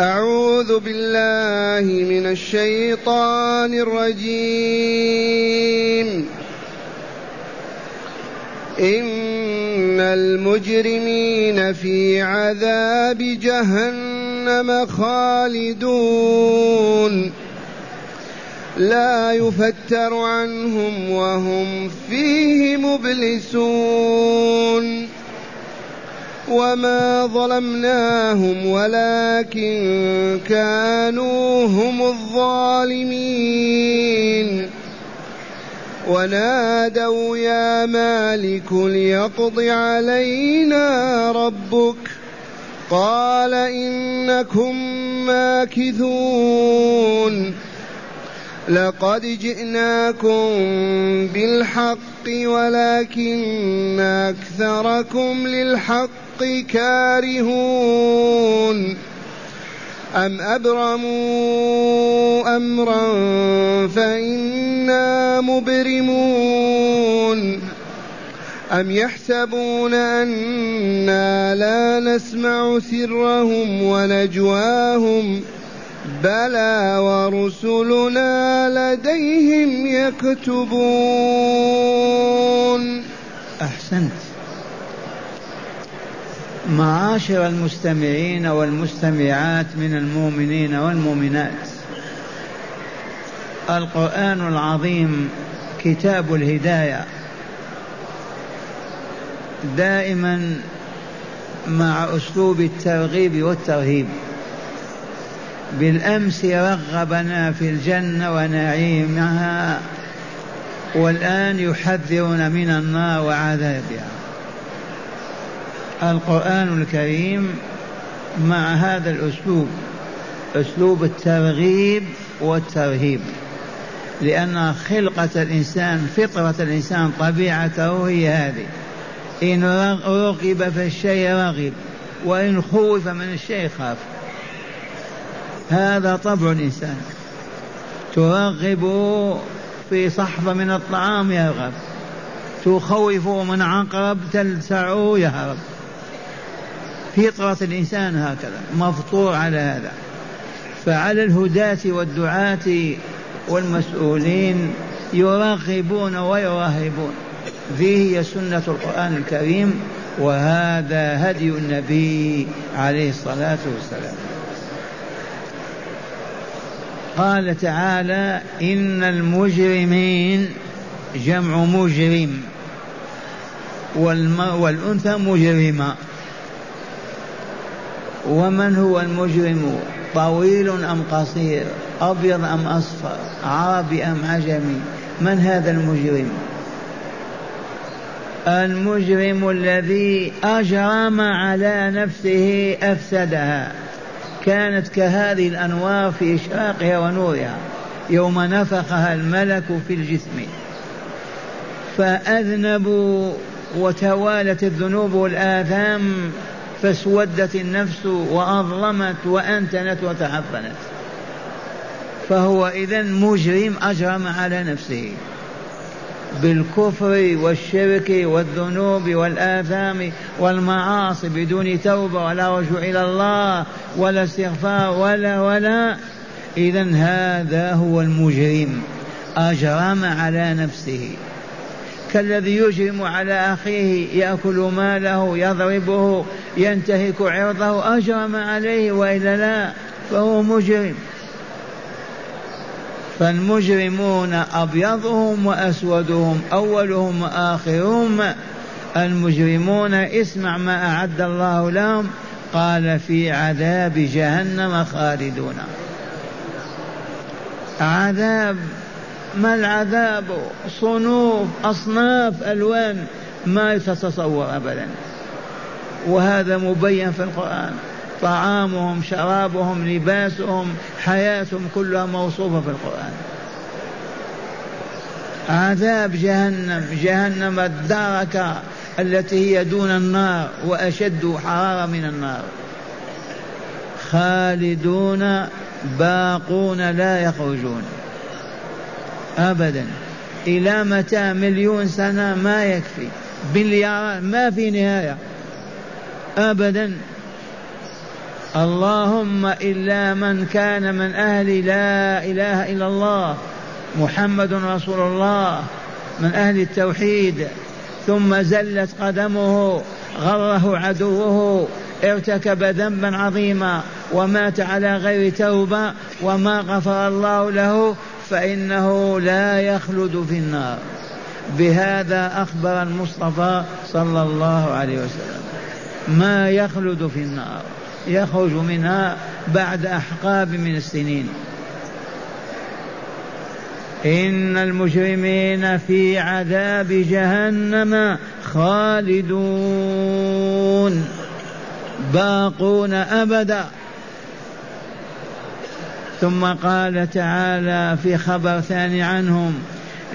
أعوذ بالله من الشيطان الرجيم. إن المجرمين في عذاب جهنم خالدون. لا يفتر عنهم وهم فيه مبلسون. وما ظلمناهم ولكن كانوا هم الظالمين ونادوا يا مالك ليقض علينا ربك قال انكم ماكثون لقد جئناكم بالحق ولكن اكثركم للحق كارهون أم أبرموا أمرا فإنا مبرمون أم يحسبون أنا لا نسمع سرهم ونجواهم بلى ورسلنا لديهم يكتبون أحسنت. معاشر المستمعين والمستمعات من المؤمنين والمؤمنات. القرآن العظيم كتاب الهداية. دائما مع أسلوب الترغيب والترهيب. بالأمس رغبنا في الجنة ونعيمها والآن يحذرنا من النار وعذابها. القرآن الكريم مع هذا الأسلوب أسلوب الترغيب والترهيب. لأن خلقة الإنسان فطرة الإنسان طبيعته هي هذه. إن رغب في الشيء رغب وإن خوف من الشيء خاف. هذا طبع الإنسان. ترغب في صحبة من الطعام يرغب تخوف من عقرب تلسع يهرب. فطرة الإنسان هكذا مفطور على هذا. فعلى الهداة والدعاة والمسؤولين يرغبون ويرهبون فيه هي سنة القرآن الكريم وهذا هدي النبي عليه الصلاة والسلام. قال تعالى إن المجرمين جمع مجرم والأنثى مجرمة. ومن هو المجرم؟ طويل أم قصير؟ أبيض أم أصفر؟ عربي أم عجمي؟ من هذا المجرم؟ المجرم الذي أجرم على نفسه أفسدها. كانت كهذه الأنوار في إشراقها ونورها. يوم نفخها الملك في الجسم. فأذنبوا وتوالت الذنوب والآثام فاسودت النفس وأظلمت وأنتنت وتحفنت فهو إذا مجرم أجرم على نفسه. بالكفر والشرك والذنوب والآثام والمعاصي بدون توبة ولا رجوع إلى الله ولا استغفار ولا ولا. إذا هذا هو المجرم. أجرم على نفسه. كالذي يجرم على أخيه يأكل ماله يضربه ينتهك عرضه أجرم عليه وإلا لا فهو مجرم. فالمجرمون أبيضهم وأسودهم أولهم وآخرهم. المجرمون اسمع ما أعد الله لهم قال في عذاب جهنم خالدون. عذاب ما العذاب صنوف أصناف ألوان ما تتصور أبدا. وهذا مبين في القرآن. طعامهم شرابهم لباسهم حياتهم كلها موصوفة في القرآن. عذاب جهنم جهنم الدركة التي هي دون النار وأشد حرارة من النار. خالدون باقون لا يخرجون. أبدا. إلى متى مليون سنة ما يكفي. بليارات ما في نهاية. أبدا. اللهم إلا من كان من أهل لا إله إلا الله. محمد رسول الله. من أهل التوحيد. ثم زلت قدمه. غره عدوه. ارتكب ذنبا عظيما. ومات على غير توبة. وما غفر الله له فإنه لا يخلد في النار. بهذا أخبر المصطفى صلى الله عليه وسلم. ما يخلد في النار يخرج منها بعد أحقاب من السنين. إن المجرمين في عذاب جهنم خالدون. باقون أبدا. ثم قال تعالى في خبر ثاني عنهم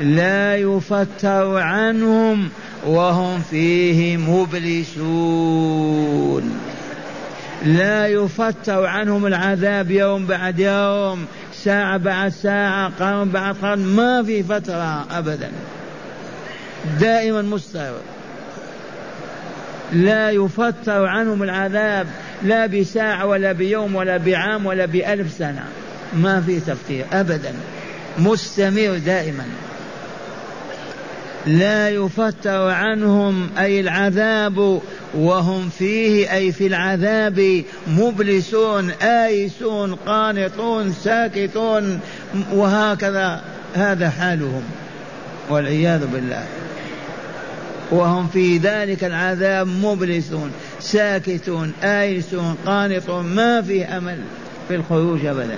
لا يفتر عنهم وهم فيه مبلسون. لا يفتر عنهم العذاب يوم بعد يوم ساعة بعد ساعة قرن بعد قرن ما في فترة أبدا. دائما مستمر لا يفتر عنهم العذاب لا بساعة ولا بيوم ولا بعام ولا بألف سنة. ما في تفتير أبدا. مستمر دائما. لا يفتر عنهم أي العذاب وهم فيه أي في العذاب مبلسون آيسون قانطون ساكتون وهكذا. هذا حالهم والعياذ بالله. وهم في ذلك العذاب مبلسون ساكتون آيسون قانطون ما في أمل في الخروج أبدا.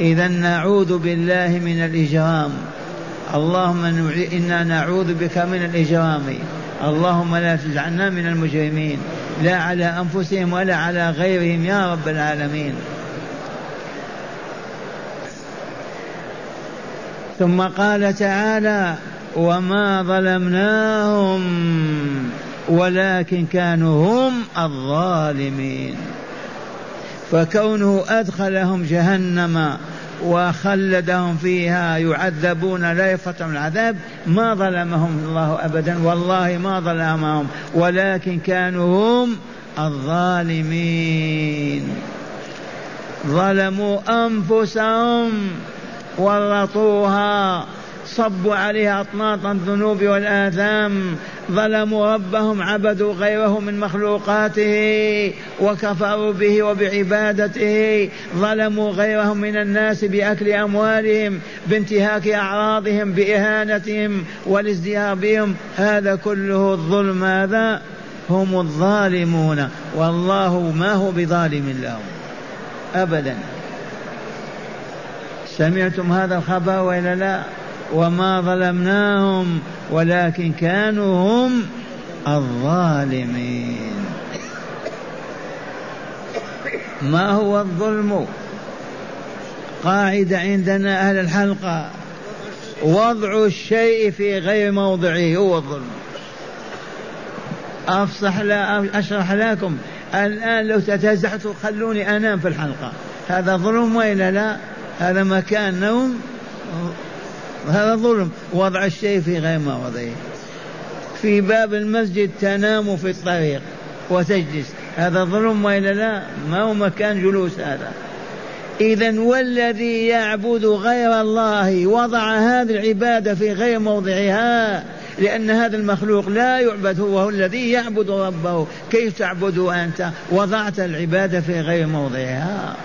إذا نعوذ بالله من الإجرام. اللهم إنا نعوذ بك من الإجرام. اللهم لا تجعلنا من المجرمين. لا على أنفسهم ولا على غيرهم يا رب العالمين. ثم قال تعالى وما ظلمناهم ولكن كانوا هم الظالمين. فكونه أدخلهم جهنم وخلدهم فيها يعذبون لا يفتهم العذاب ما ظلمهم الله ابدا والله ما ظلمهم ولكن كانوا هم الظالمين. ظلموا أنفسهم ورطوها. صبوا عليها أطناط الذنوب والآثام ظلموا ربهم عبدوا غيره من مخلوقاته وكفروا به وبعبادته ظلموا غيرهم من الناس بأكل أموالهم بانتهاك أعراضهم بإهانتهم والازدهار بهم هذا كله الظلم هذا هم الظالمون. والله ما هو بظالم لهم. أبدا. سمعتم هذا الخبر وإلا لا؟ وما ظلمناهم ولكن كانوا هم الظالمين. ما هو الظلم؟ قاعدة عندنا أهل الحلقة. وضع الشيء في غير موضعه هو الظلم. أفصح لا أشرح لكم. الآن لو تتزحتوا خلوني أنام في الحلقة. هذا ظلم وإلا لا؟ هذا مكان نوم؟ هذا ظلم. وضع الشيء في غير موضعه في باب المسجد تنام في الطريق وتجلس. هذا ظلم وإلا لا؟ ما هو مكان جلوس هذا. إذا والذي يعبد غير الله وضع هذه العبادة في غير موضعها لأن هذا المخلوق لا يعبد هو, الذي يعبد ربه. كيف تعبد أنت؟ وضعت العبادة في غير موضعها.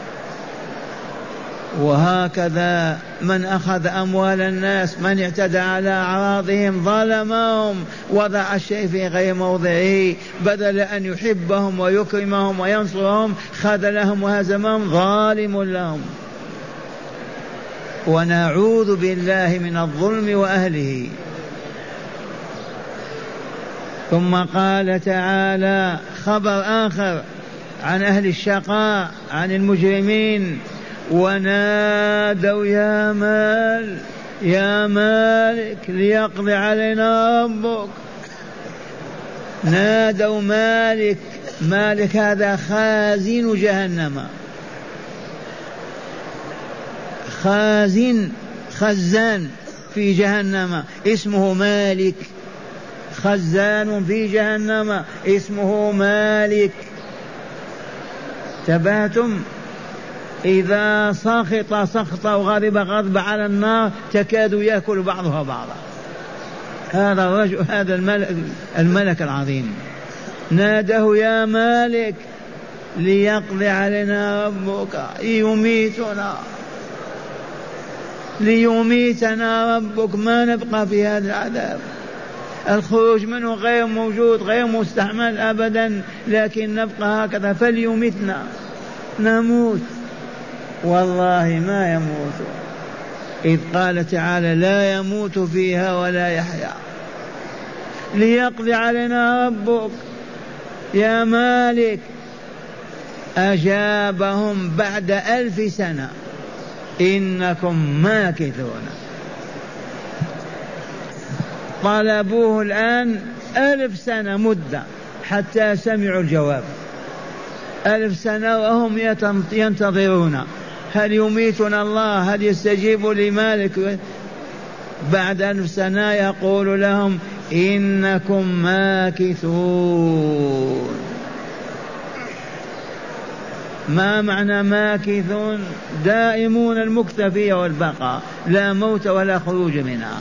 وهكذا من أخذ أموال الناس من اعتدى على أعراضهم ظلمهم وضع الشيء في غير موضعه بدل أن يحبهم ويكرمهم وينصرهم خذلهم وهزمهم ظالم لهم. ونعوذ بالله من الظلم وأهله. ثم قال تعالى خبر آخر عن أهل الشقاء عن المجرمين. ونادوا يا مال يا مالك ليقضي علينا ربك. نادوا مالك مالك هذا خازن جهنم. خازن خزان في جهنم. اسمه مالك. خزان في جهنم. اسمه مالك. تباتم إذا سخط سخط وغضب غضب على النار تكاد يأكل بعضها بعضا. هذا الرجل هذا الملك, الملك العظيم. ناده يا مالك ليقضي علينا ربك يميتنا ليميتنا ربك. ما نبقى في هذا العذاب. الخروج منه غير موجود غير مستعمل ابدا لكن نبقى هكذا. فليمتنا نموت. والله ما يموت. إذ قال تعالى لا يموت فيها ولا يحيا. ليقضي علينا ربك. يا مالك. أجابهم بعد ألف سنة. إنكم ماكثون. طلبوه الآن ألف سنة مدة حتى سمعوا الجواب. ألف سنة وهم ينتظرون. هل يميتنا الله؟ هل يستجيب لمالك؟ بعد ألف سنة يقول لهم إنكم ماكثون. ما معنى ماكثون؟ دائمون المكتفية والبقاء لا موت ولا خروج منها.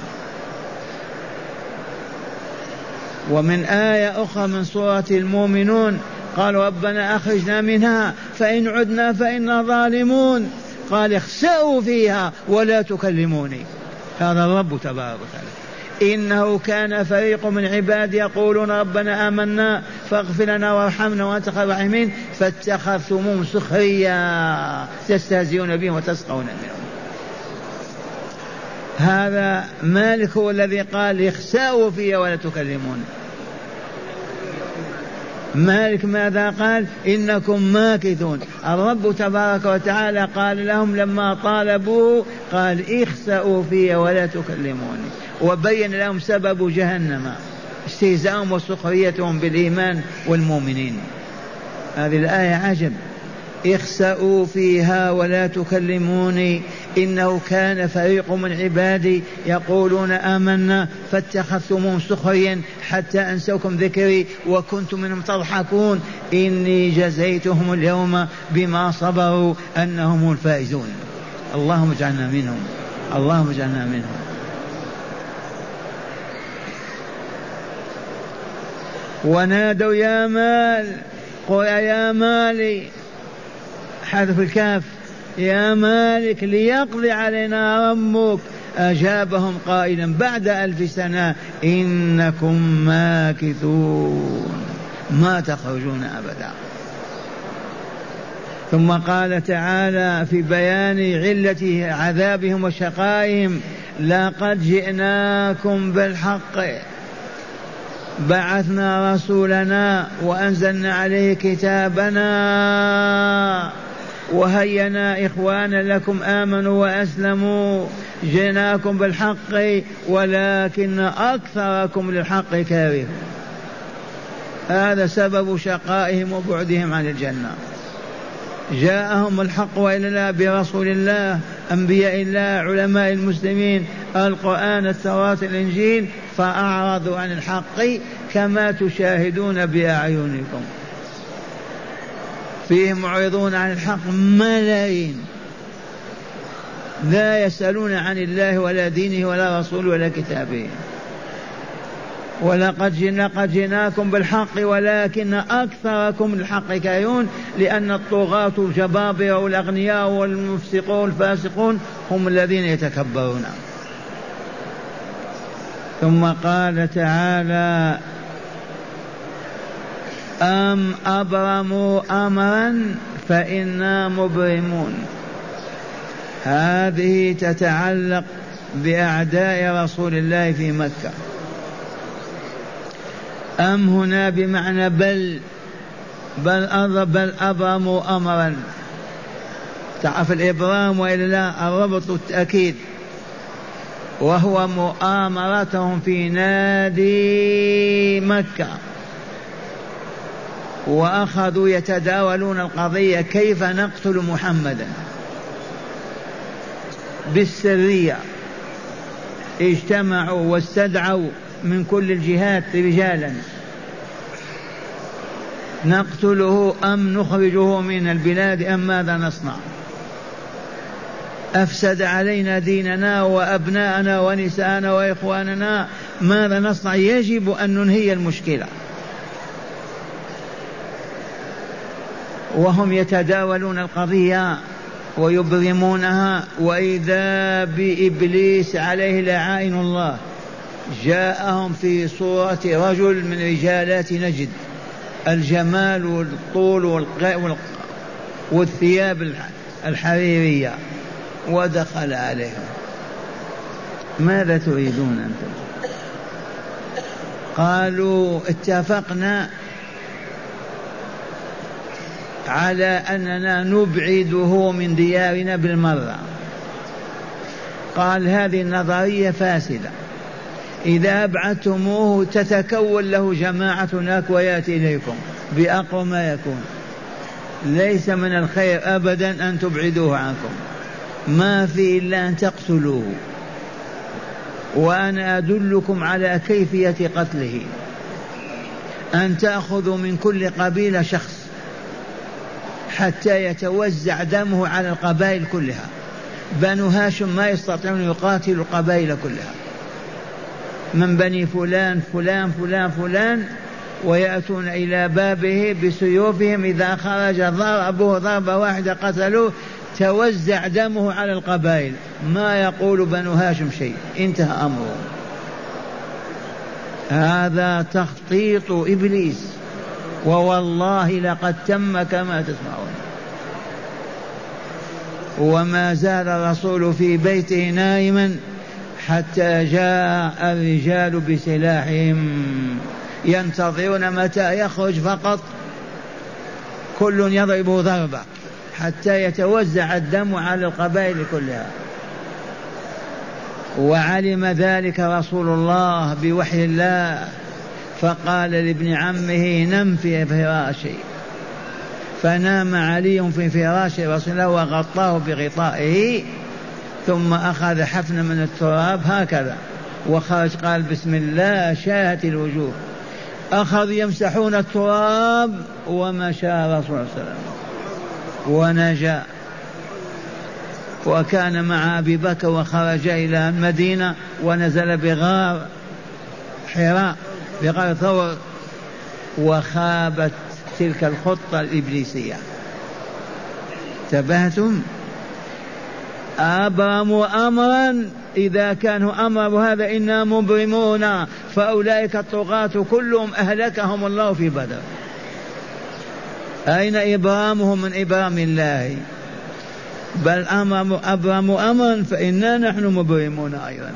ومن آية أخرى من سورة المؤمنون قالوا ربنا أخرجنا منها فإن عدنا فإنا ظالمون. قال اخسأوا فيها ولا تكلموني. هذا الرب تبارك وتعالى. إنه كان فريق من عبادي يقولون ربنا آمنا فاغفر لنا وارحمنا وأنت خير الراحمين. فاتخذتموهم سخريا تستهزئون بهم وتسخرون منهم. هذا مالك هو الذي قال اخسأوا فيها ولا تكلمون مالك ماذا قال؟ إنكم ماكثون. الرب تبارك وتعالى قال لهم لما طالبوه قال اخسأوا في ولا تكلموني. وبين لهم سبب جهنم استهزاءهم وسخريتهم بالإيمان والمؤمنين. هذه الآية عجب. اخسأوا فيها ولا تكلموني. إنه كان فريق من عبادي يقولون آمنا فاتخذتموهم سخريا حتى أنسوكم ذكري وكنتم منهم تضحكون. إني جزيتهم اليوم بما صبروا أنهم الفائزون. اللهم اجعلنا منهم. اللهم اجعلنا منهم. ونادوا يا مال قل يا مالي حذف الكاف. يا مالك ليقضي علينا ربك. أجابهم قائلا بعد ألف سنة إنكم ماكثون. ما تخرجون أبدا. ثم قال تعالى في بيان علة عذابهم وشقائهم لقد جئناكم بالحق. بعثنا رسولنا وأنزلنا عليه كتابنا. وهينا إخوانا لكم آمنوا وأسلموا. جئناكم بالحق ولكن أكثركم للحق كارهون هذا سبب شقائهم وبعدهم عن الجنة. جاءهم الحق وإلا لا برسول الله أنبياء الله علماء المسلمين القرآن التوراة الإنجيل فأعرضوا عن الحق كما تشاهدون بأعينكم. فيهم معرضون عن الحق ملايين. لا يسألون عن الله ولا دينه ولا رسوله ولا كتابه. ولقد جئنا قد جئناكم بالحق ولكن أكثركم الحق كارهون لأن الطغاة الجبابرة والأغنياء والمفسقون الفاسقون هم الذين يتكبرون. ثم قال تعالى أم أبرموا أمرا فإنا مبرمون. هذه تتعلق بأعداء رسول الله في مكة. أم هنا بمعنى بل بل بل أبرموا أمرا. تعرف الإبرام وإلا لا؟ الربط التأكيد. وهو مؤامرتهم في نادي مكة. وأخذوا يتداولون القضية كيف نقتل محمدا. بالسرية. اجتمعوا واستدعوا من كل الجهات رجالا. نقتله أم نخرجه من البلاد أم ماذا نصنع. أفسد علينا ديننا وأبناءنا ونساءنا وإخواننا. ماذا نصنع؟ يجب أن ننهي المشكلة. وهم يتداولون القضية ويبرمونها وإذا بإبليس عليه لعائن الله جاءهم في صورة رجل من رجالات نجد الجمال والطول والثياب الحريرية ودخل عليهم. ماذا تريدون أنتم؟ قالوا اتفقنا على أننا نبعده من ديارنا بالمرة. قال هذه النظرية فاسدة. إذا أبعدتموه تتكون له جماعة هناك ويأتي إليكم بأقوى ما يكون. ليس من الخير أبدا أن تبعدوه عنكم. ما في إلا أن تقتلوه. وأنا أدلكم على كيفية قتله. أن تأخذوا من كل قبيلة شخص حتى يتوزع دمه على القبائل كلها. بنو هاشم ما يستطيعون يقاتلوا القبائل كلها. من بني فلان فلان فلان فلان ويأتون إلى بابه بسيوفهم إذا خرج ضربوه ضربة واحدة قتلوه توزع دمه على القبائل. ما يقول بنو هاشم شيء. انتهى أمره. هذا تخطيط إبليس. ووالله لقد تم كما تسمعون. وما زال الرسول في بيته نائما حتى جاء الرجال بسلاحهم ينتظرون متى يخرج فقط. كل يضرب ضربة حتى يتوزع الدم على القبائل كلها. وعلم ذلك رسول الله بوحي الله. فقال لابن عمه نم في فراشي. فنام علي في فراش رسول الله وغطاه بغطائه ثم أخذ حفنة من التراب هكذا. وخرج قال بسم الله شاهت الوجوه. أخذ يمسحون التراب ومشى رسول الله صلى الله عليه وسلم. ونجا. وكان مع أبي بكر وخرج إلى المدينة ونزل بغار حراء. بغار ثور وخابت تلك الخطة الإبليسية. انتبهتم؟ أبرموا أمرا إذا كانوا أمروا هذا إنا مبرمون فأولئك الطغاة كلهم أهلكهم الله في بدر. أين إبرامهم من إبرام الله؟ بل أمر أبرموا أمرا فإنا نحن مبرمون أيضا.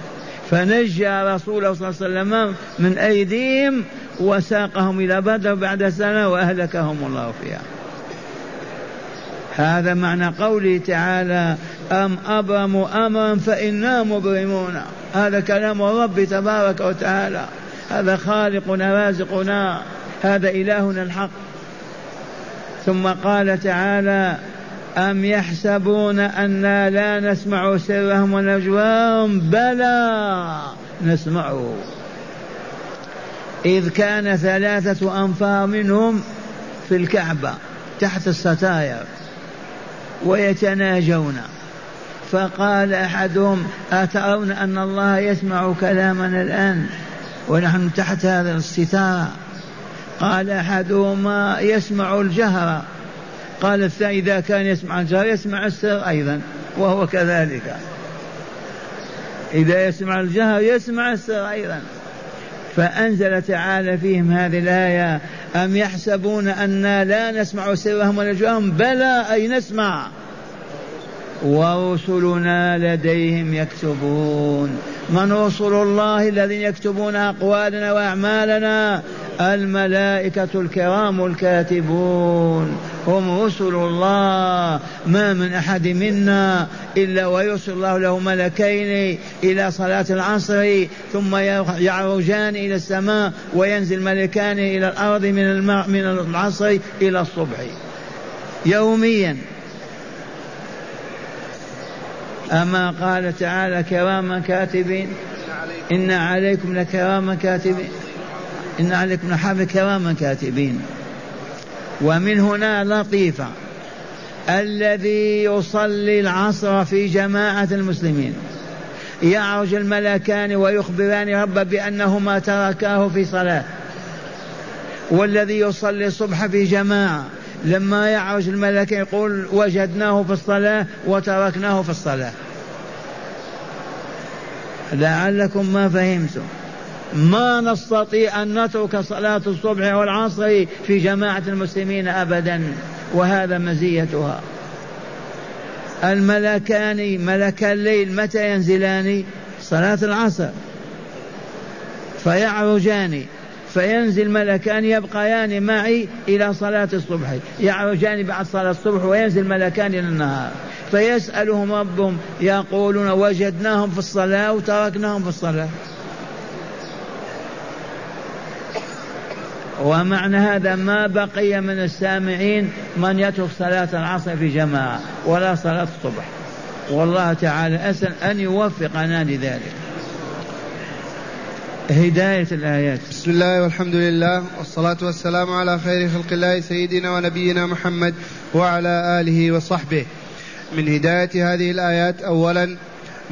فنجى رسوله صلى الله عليه وسلم من أيديهم وساقهم إلى بدر بعد سنة وأهلكهم الله فيها. هذا معنى قوله تعالى أم أبرموا أمرا فإنا مبرمون. هذا كلام الرب تبارك وتعالى. هذا خالقنا رازقنا. هذا إلهنا الحق. ثم قال تعالى أم يحسبون أنا لا نسمع سرهم ونجواهم؟ بلى! نسمعه إذ كان ثلاثة أنفار منهم في الكعبة تحت الستاير ويتناجون. فقال أحدهم أترون أن الله يسمع كلامنا الآن ونحن تحت هذا الستار قال أحدهما يسمع الجهر. قال الثاني إذا كان يسمع الجهر يسمع السر أيضا وهو كذلك. إذا يسمع الجهر يسمع السر أيضا. فأنزل تعالى فيهم هذه الآية أم يحسبون أنا لا نسمع سرهم ونجواهم؟ بلى أي نسمع. ورسلنا لديهم يكتبون. من رسل الله الذين يكتبون أقوالنا وأعمالنا؟ الملائكة الكرام الكاتبون هم رسل الله. ما من أحد منا إلا ويرسل الله له ملكين إلى صلاة العصر ثم يعرجان إلى السماء وينزل ملكان إلى الأرض من من العصر إلى الصبح. يوميا. أما قال تعالى كراما كاتبين إن عليكم لكراما كاتبين. إن عليكم لحافظ كراما كاتبين. ومن هنا لطيفة. الذي يصلي العصر في جماعة المسلمين. يعرج الملكان ويخبران رب بأنهما تركاه في صلاة. والذي يصلي الصبح في جماعة. لما يعرج الملك يقول وجدناه في الصلاة وتركناه في الصلاة. لعلكم ما فهمتم. ما نستطيع أن نترك صلاة الصبح والعصر في جماعة المسلمين أبدا وهذا مزيتها. الملكان ملك الليل متى ينزلان صلاة العصر. فيعرجان فينزل ملكان يبقيان معي إلى صلاة الصبح. يعرجان بعد صلاة الصبح وينزل ملكان إلى النهار. فيسألهم ربهم يقولون وجدناهم في الصلاة وتركناهم في الصلاة. ومعنى هذا ما بقي من السامعين من يترك صلاة العصر في جماعة ولا صلاة الصبح. والله تعالى أسأل أن يوفقنا لذلك. هداية الآيات. بسم الله والحمد لله والصلاة والسلام على خير خلق الله سيدنا ونبينا محمد وعلى آله وصحبه. من هداية هذه الآيات أولا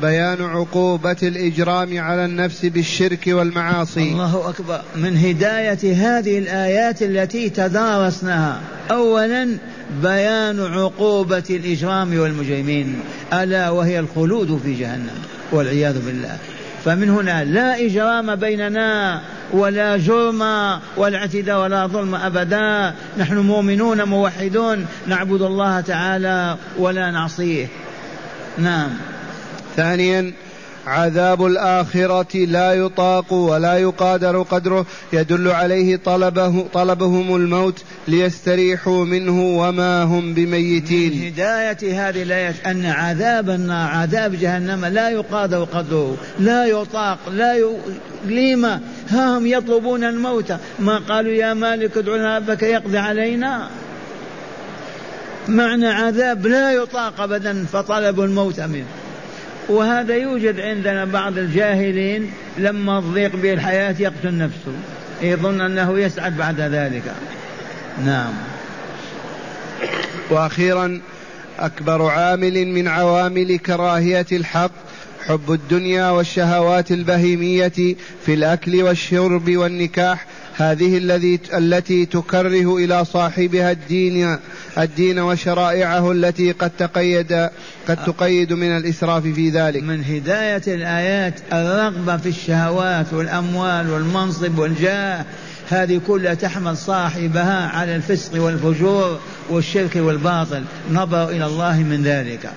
بيان عقوبة الإجرام على النفس بالشرك والمعاصي. الله أكبر. من هداية هذه الآيات التي تدارسناها. أولا بيان عقوبة الإجرام والمجرمين. ألا وهي الخلود في جهنم والعياذ بالله. فمن هنا لا إجرام بيننا ولا جرم ولا اعتداء ولا ظلم أبدا. نحن مؤمنون موحدون. نعبد الله تعالى ولا نعصيه. نعم. ثانيا عذاب الآخرة لا يطاق ولا يقادر قدره يدل عليه طلبه طلبهم الموت ليستريحوا منه وما هم بميتين. من هداية هذه الآية أن عذاب النار عذاب جهنم لا يقادر قدره لا يطاق لا ي... لما ها هم يطلبون الموت. ما قالوا يا مالك ادع لنا ربك يقضي علينا. معنى عذاب لا يطاق أبدا فطلبوا الموت منه. وهذا يوجد عندنا بعض الجاهلين لما تضيق به الحياة يقتل نفسه. يظن أنه يسعد بعد ذلك. نعم. وأخيرا أكبر عامل من عوامل كراهية الحق حب الدنيا والشهوات البهيمية في الأكل والشرب والنكاح هذه الذي التي تكره إلى صاحبها الدين الدين وشرائعه التي قد تقيد قد تقيد من الإسراف في ذلك. من هداية الآيات الرغبة في الشهوات والأموال والمنصب والجاه هذه كلها تحمل صاحبها على الفسق والفجور والشرك والباطل نظر إلى الله من ذلك